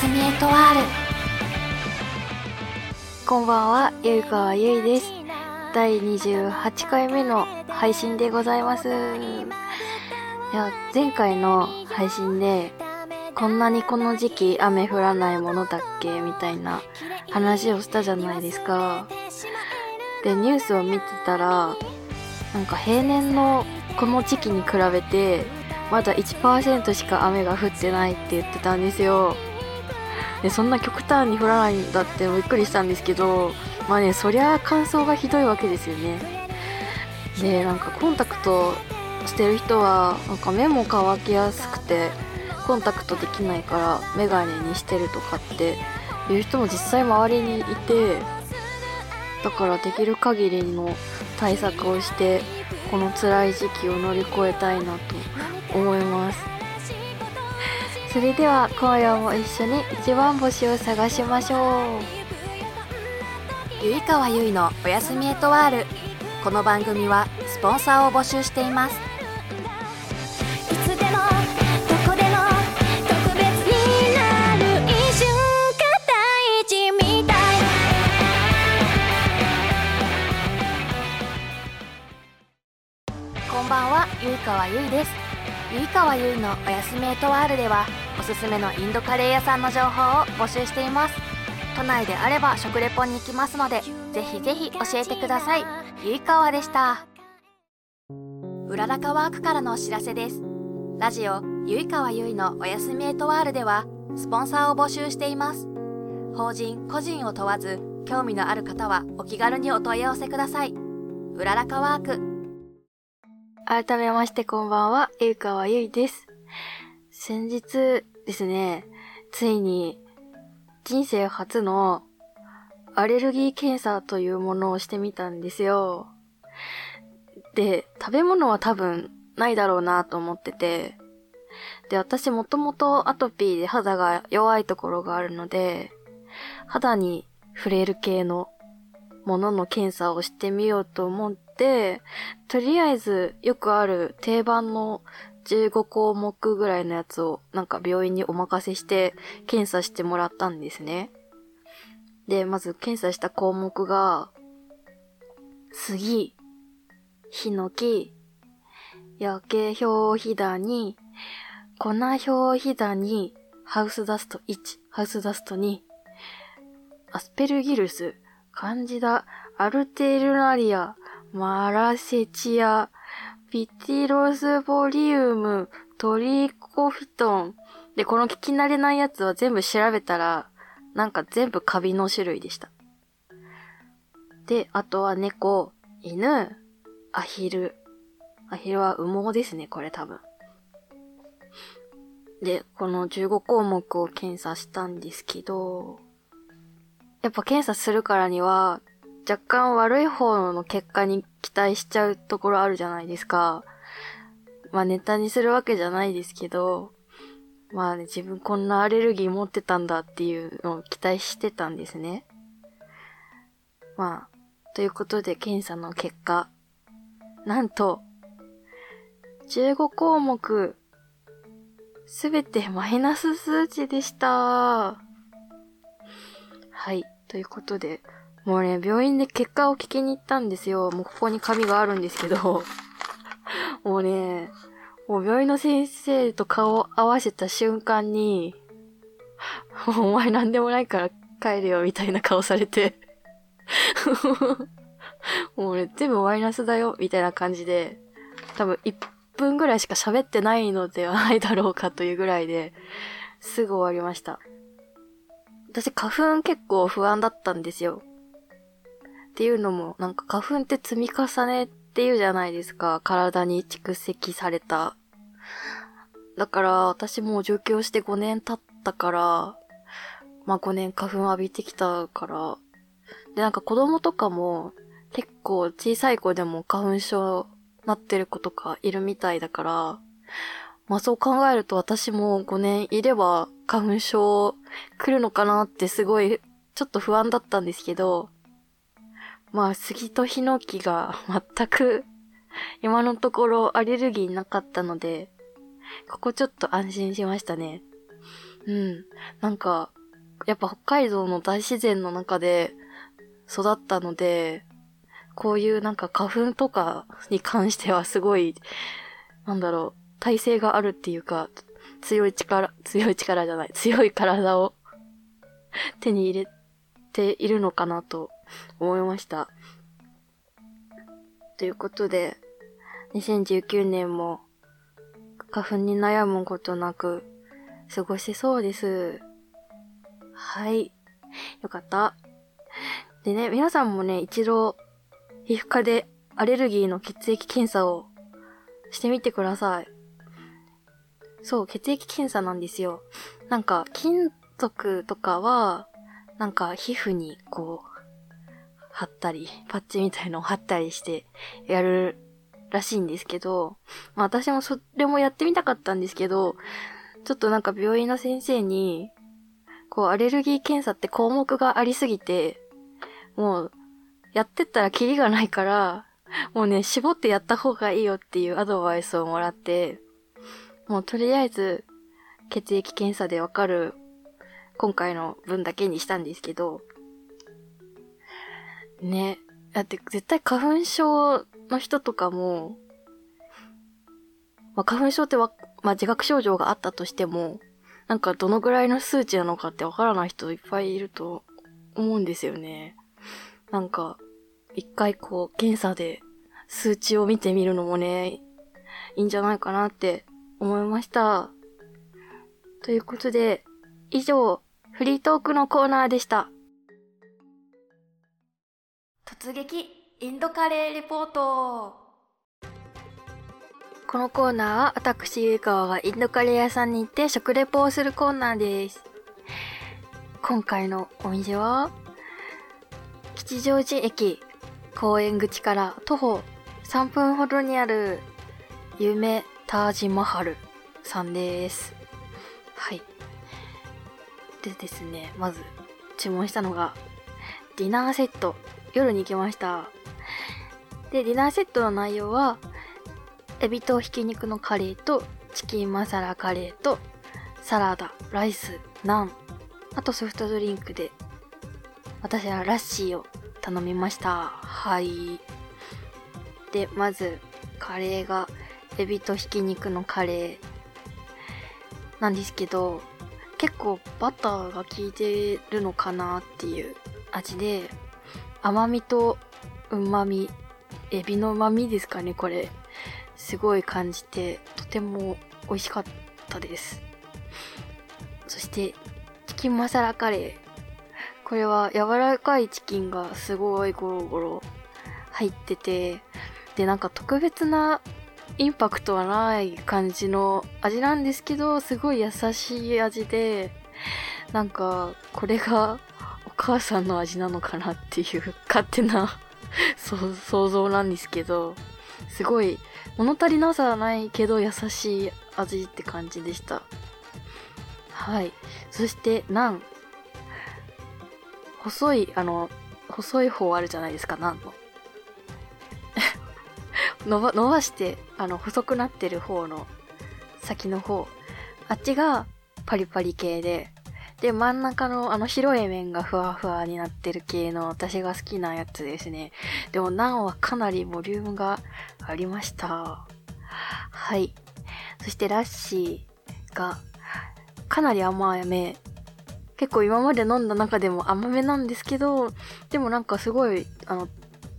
すみエトワールこんばんは、ゆいかわゆいです。第28回目の配信でございます。いや、前回の配信で、こんなにこの時期雨降らないものだっけみたいな話をしたじゃないですか。で、ニュースを見てたら、なんか平年のこの時期に比べて、まだ1%しか雨が降ってないって言ってたんですよ。でそんな極端に降らないんだってびっくりしたんですけどまあねそりゃ乾燥がひどいわけですよね。でなんかコンタクトしてる人はなんか目も乾きやすくてコンタクトできないからメガネにしてるとかっていう人も実際周りにいてだからできる限りの対策をしてこの辛い時期を乗り越えたいなと思います。それでは今夜も一緒に一番星を探しましょう。ゆいかわゆいのおやすみエトワール。この番組はスポンサーを募集しています。こんばんはゆいかわゆいですゆいかわゆいのおやすみエトワールではおすすめのインドカレー屋さんの情報を募集しています。都内であれば食レポに行きますのでぜひぜひ教えてください。ゆいかわでした。うららかワークからのお知らせです。ラジオゆいかわゆいのおやすみエトワールではスポンサーを募集しています。法人個人を問わず興味のある方はお気軽にお問い合わせください。うららかワーク。改めましてこんばんは、ゆうかわゆいです。先日ですね、ついに人生初のアレルギー検査というものをしてみたんですよ。で、食べ物は多分ないだろうなと思ってて、で、私もともとアトピーで肌が弱いところがあるので、肌に触れる系のものの検査をしてみようと思って、とりあえずよくある定番の15項目ぐらいのやつをなんか病院にお任せして検査してもらったんですね。で、まず検査した項目が、杉、ヒノキ、焼け表皮ダニ、粉表皮ダニ、ハウスダスト1、ハウスダスト2、アスペルギルス、カンジダ、アルテルナリア、マラセチア、ピティロスボリウム、トリコフィトン。で、この聞き慣れないやつは全部調べたら、なんか全部カビの種類でした。で、あとは猫、犬、アヒル。アヒルは羽毛ですね、これ多分。で、この15項目を検査したんですけど、やっぱ検査するからには、若干悪い方の結果に期待しちゃうところあるじゃないですか。まあネタにするわけじゃないですけど、まあね、自分こんなアレルギー持ってたんだっていうのを期待してたんですね。まあ、ということで検査の結果、なんと、15項目、すべてマイナス数値でした。はい。ということで、もうね、病院で結果を聞きに行ったんですよ。もうここに紙があるんですけど。もうね、もう病院の先生と顔を合わせた瞬間に、お前なんでもないから帰れよみたいな顔されて。もうね、全部マイナスだよみたいな感じで、多分1分ぐらいしか喋ってないのではないだろうかというぐらいで、すぐ終わりました。私花粉結構不安だったんですよ。っていうのも、なんか花粉って積み重ねっていうじゃないですか。体に蓄積された。だから、私も上京して5年経ったから、まあ5年花粉浴びてきたから。で、なんか子供とかも、結構小さい子でも花粉症なってる子とかいるみたいだから、まあそう考えると私も5年いれば花粉症来るのかなってすごいちょっと不安だったんですけど、まあ杉とヒノキが 全く 今のところアレルギーなかったので、ここちょっと安心しましたね。うん。なんか、やっぱ北海道の大自然の中で育ったので、こういうなんか花粉とか に関してはすごい、なんだろう、耐性があるっていうか、強い力、強い力じゃない、強い体を手に入れているのかなと思いました。ということで、2019年も花粉に悩むことなく過ごせそうです。はい。よかった。でね、皆さんもね、一度、皮膚科でアレルギーの血液検査をしてみてください。そう、血液検査なんですよ。なんか、金属とかは、なんか皮膚にこう、貼ったり、パッチみたいのを貼ったりしてやるらしいんですけど、まあ私もそれもやってみたかったんですけど、ちょっとなんか病院の先生に、こうアレルギー検査って項目がありすぎて、もう、やってったらキリがないから、もうね、絞ってやった方がいいよっていうアドバイスをもらって、もうとりあえず、血液検査でわかる、今回の分だけにしたんですけど、ね、だって絶対花粉症の人とかも、まあ、花粉症ってわ、まあ、自覚症状があったとしても、なんかどのぐらいの数値なのかってわからない人いっぱいいると思うんですよね。なんか、一回こう、検査で数値を見てみるのもね、いいんじゃないかなって思いました。ということで、以上、フリートークのコーナーでした。突撃インドカレーレポートこのコーナーは私、ゆいかわがインドカレー屋さんに行って食レポをするコーナーです。今回のお店は、吉祥寺駅公園口から徒歩3分ほどにある夢タージマハルさんです。はい。でですね、まず注文したのがディナーセット。夜に行きました。で、ディナーセットの内容は、エビとひき肉のカレーとチキンマサラカレーとサラダ、ライス、ナン、あとソフトドリンクで私はラッシーを頼みました。はい。で、まずカレーがエビとひき肉のカレーなんですけど結構バターが効いてるのかなっていう味で甘みと旨みエビの旨みですかねこれ。すごい感じてとても美味しかったです。そしてチキンマサラカレー。これは柔らかいチキンがすごいゴロゴロ入っててでなんか特別なインパクトはない感じの味なんですけどすごい優しい味でなんかこれが母さんの味なのかなっていう勝手な 想像なんですけどすごい物足りなさはないけど優しい味って感じでした。はい。そしてナン。細いあの細い方あるじゃないですかナンの。伸ば伸ばしてあの細くなってる方の先の方。あっちがパリパリ系でで真ん中のあの広い面がふわふわになってる系の私が好きなやつですね。でもナンはかなりボリュームがありました。はい。そしてラッシーがかなり甘め。結構今まで飲んだ中でも甘めなんですけどでもなんかすごいあの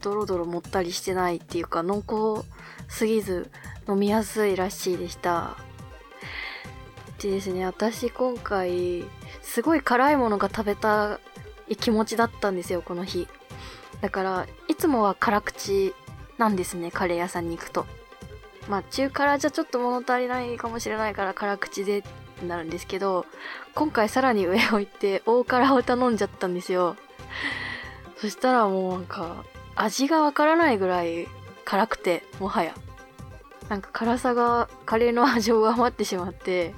ドロドロもったりしてないっていうか濃厚すぎず飲みやすいラッシーでした。でですね。私今回すごい辛いものが食べたい気持ちだったんですよこの日。だからいつもは辛口なんですねカレー屋さんに行くと。まあ中辛じゃちょっと物足りないかもしれないから辛口でってなるんですけど今回さらに上を行って大辛を頼んじゃったんですよ。そしたらもうなんか味がわからないぐらい辛くてもはや。なんか辛さがカレーの味を上回ってしまって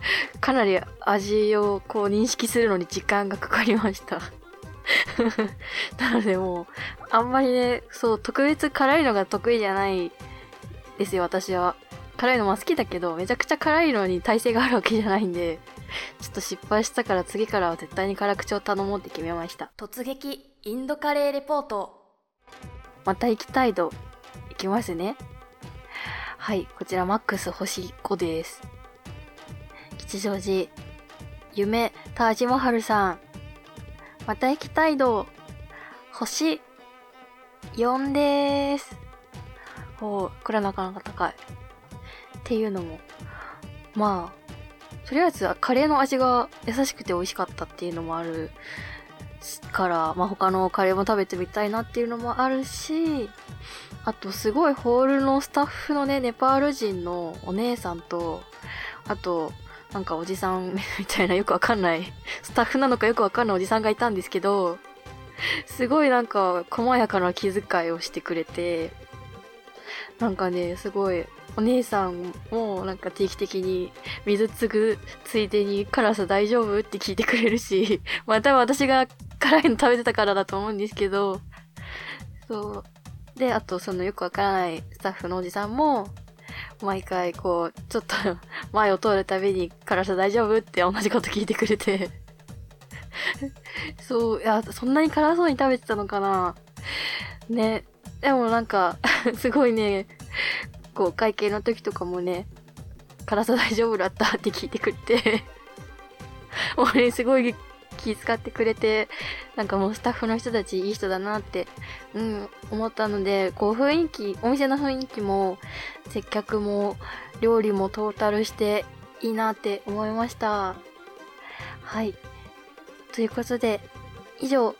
かなり味をこう認識するのに時間がかかりました なのでもうあんまりねそう特別辛いのが得意じゃないですよ私は辛いのも好きだけどめちゃくちゃ辛いのに耐性があるわけじゃないんでちょっと失敗したから次からは絶対に辛口を頼もうって決めました。突撃インドカレーレポートまた行きたい度、行きますね。はい、こちらマックス星5です。吉祥寺、夢、タージマハルさん。また行きたい度、星4でーす。おー、これはなかなか高い。っていうのも、まあ、とりあえずカレーの味が優しくて美味しかったっていうのもあるから、まあ、他のカレーも食べてみたいなっていうのもあるし、あとすごいホールのスタッフのね、ネパール人のお姉さんと、あと、なんかおじさんみたいなよくわかんない、スタッフなのかよくわかんないおじさんがいたんですけど、すごいなんか細やかな気遣いをしてくれて、なんかね、すごい、お姉さんもなんか定期的に水継ぐついでに辛さ大丈夫って聞いてくれるし、まあ多分私が辛いの食べてたからだと思うんですけど、そう。で、あとそのよくわからないスタッフのおじさんも、毎回こう、ちょっと 前を通るたびに辛さ大丈夫って同じこと聞いてくれて。そう、いや、そんなに辛そうに食べてたのかなね。でもなんか、すごいね、こう、会計の時とかもね、辛さ大丈夫だったって聞いてくれて、もうね、すごい気遣ってくれて、なんかもうスタッフの人たちいい人だなって、うん、思ったので、こう雰囲気、お店の雰囲気も、接客も、料理もトータルしていいなって思いました。はい。ということで、以上、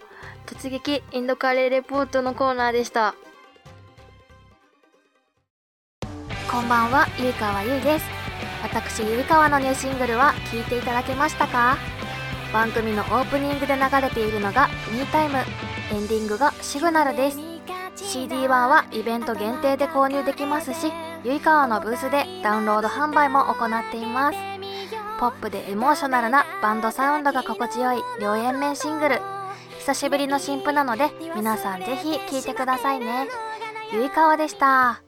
突撃インドカレーレポートのコーナーでした。こんばんはゆいかわゆいです私ゆいかわのニューシングルは聴いていただけましたか？番組のオープニングで流れているのが「ミータイム」エンディングが「シグナル」です。CD1 はイベント限定で購入できますしゆいかわのブースでダウンロード販売も行っています。ポップでエモーショナルなバンドサウンドが心地よい両円面シングル。久しぶりの新譜なので皆さんぜひ聴いてくださいね。ゆいかわでした。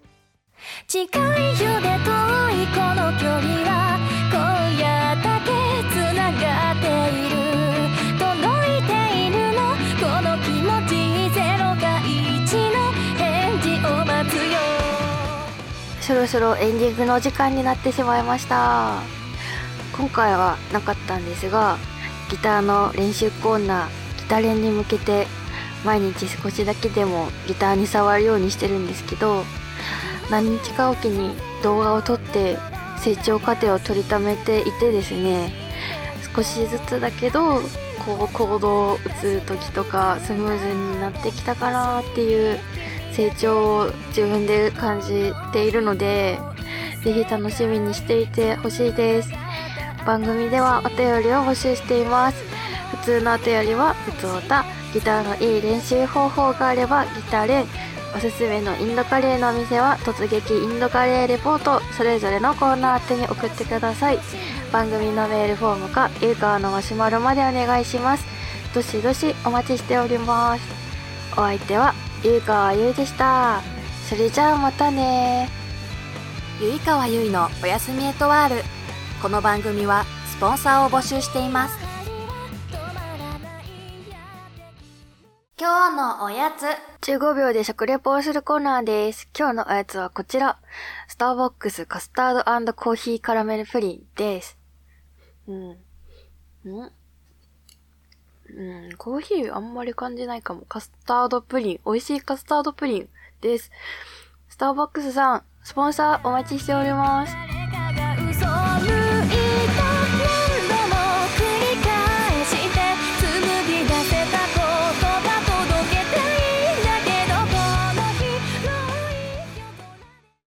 近いよで遠いこの距離は今夜そろそろエンディングのお時間になってしまいました。今回はなかったんですが、ギターの練習コーナー、ギタレンに向けて、毎日少しだけでもギターに触るようにしてるんですけど、何日かおきに動画を撮って成長過程を取りためていてですね、少しずつだけど、こうコードを打つ時とかスムーズになってきたかなっていう成長を自分で感じているので、ぜひ楽しみにしていてほしいです。番組ではお便りを募集しています。普通のお便りは、普通歌、ギターのいい練習方法があればギターレン、おすすめのインドカレーのお店は突撃インドカレーレポート、それぞれのコーナー宛てに送ってください。番組のメールフォームか、ゆうかわのマシュマロまでお願いします。どしどしお待ちしております。お相手は、ゆうかわゆいでした。それじゃあまたねゆいかわゆいのおやすみエトワールこの番組はスポンサーを募集しています今日のおやつ15秒で食レポをするコーナーです。今日のおやつはこちら。スターバックスカスタードコーヒーカラメルプリンです。うん。ん？うん、コーヒーあんまり感じないかも。カスタードプリン。美味しいカスタードプリンです。スターバックスさん、スポンサーお待ちしております。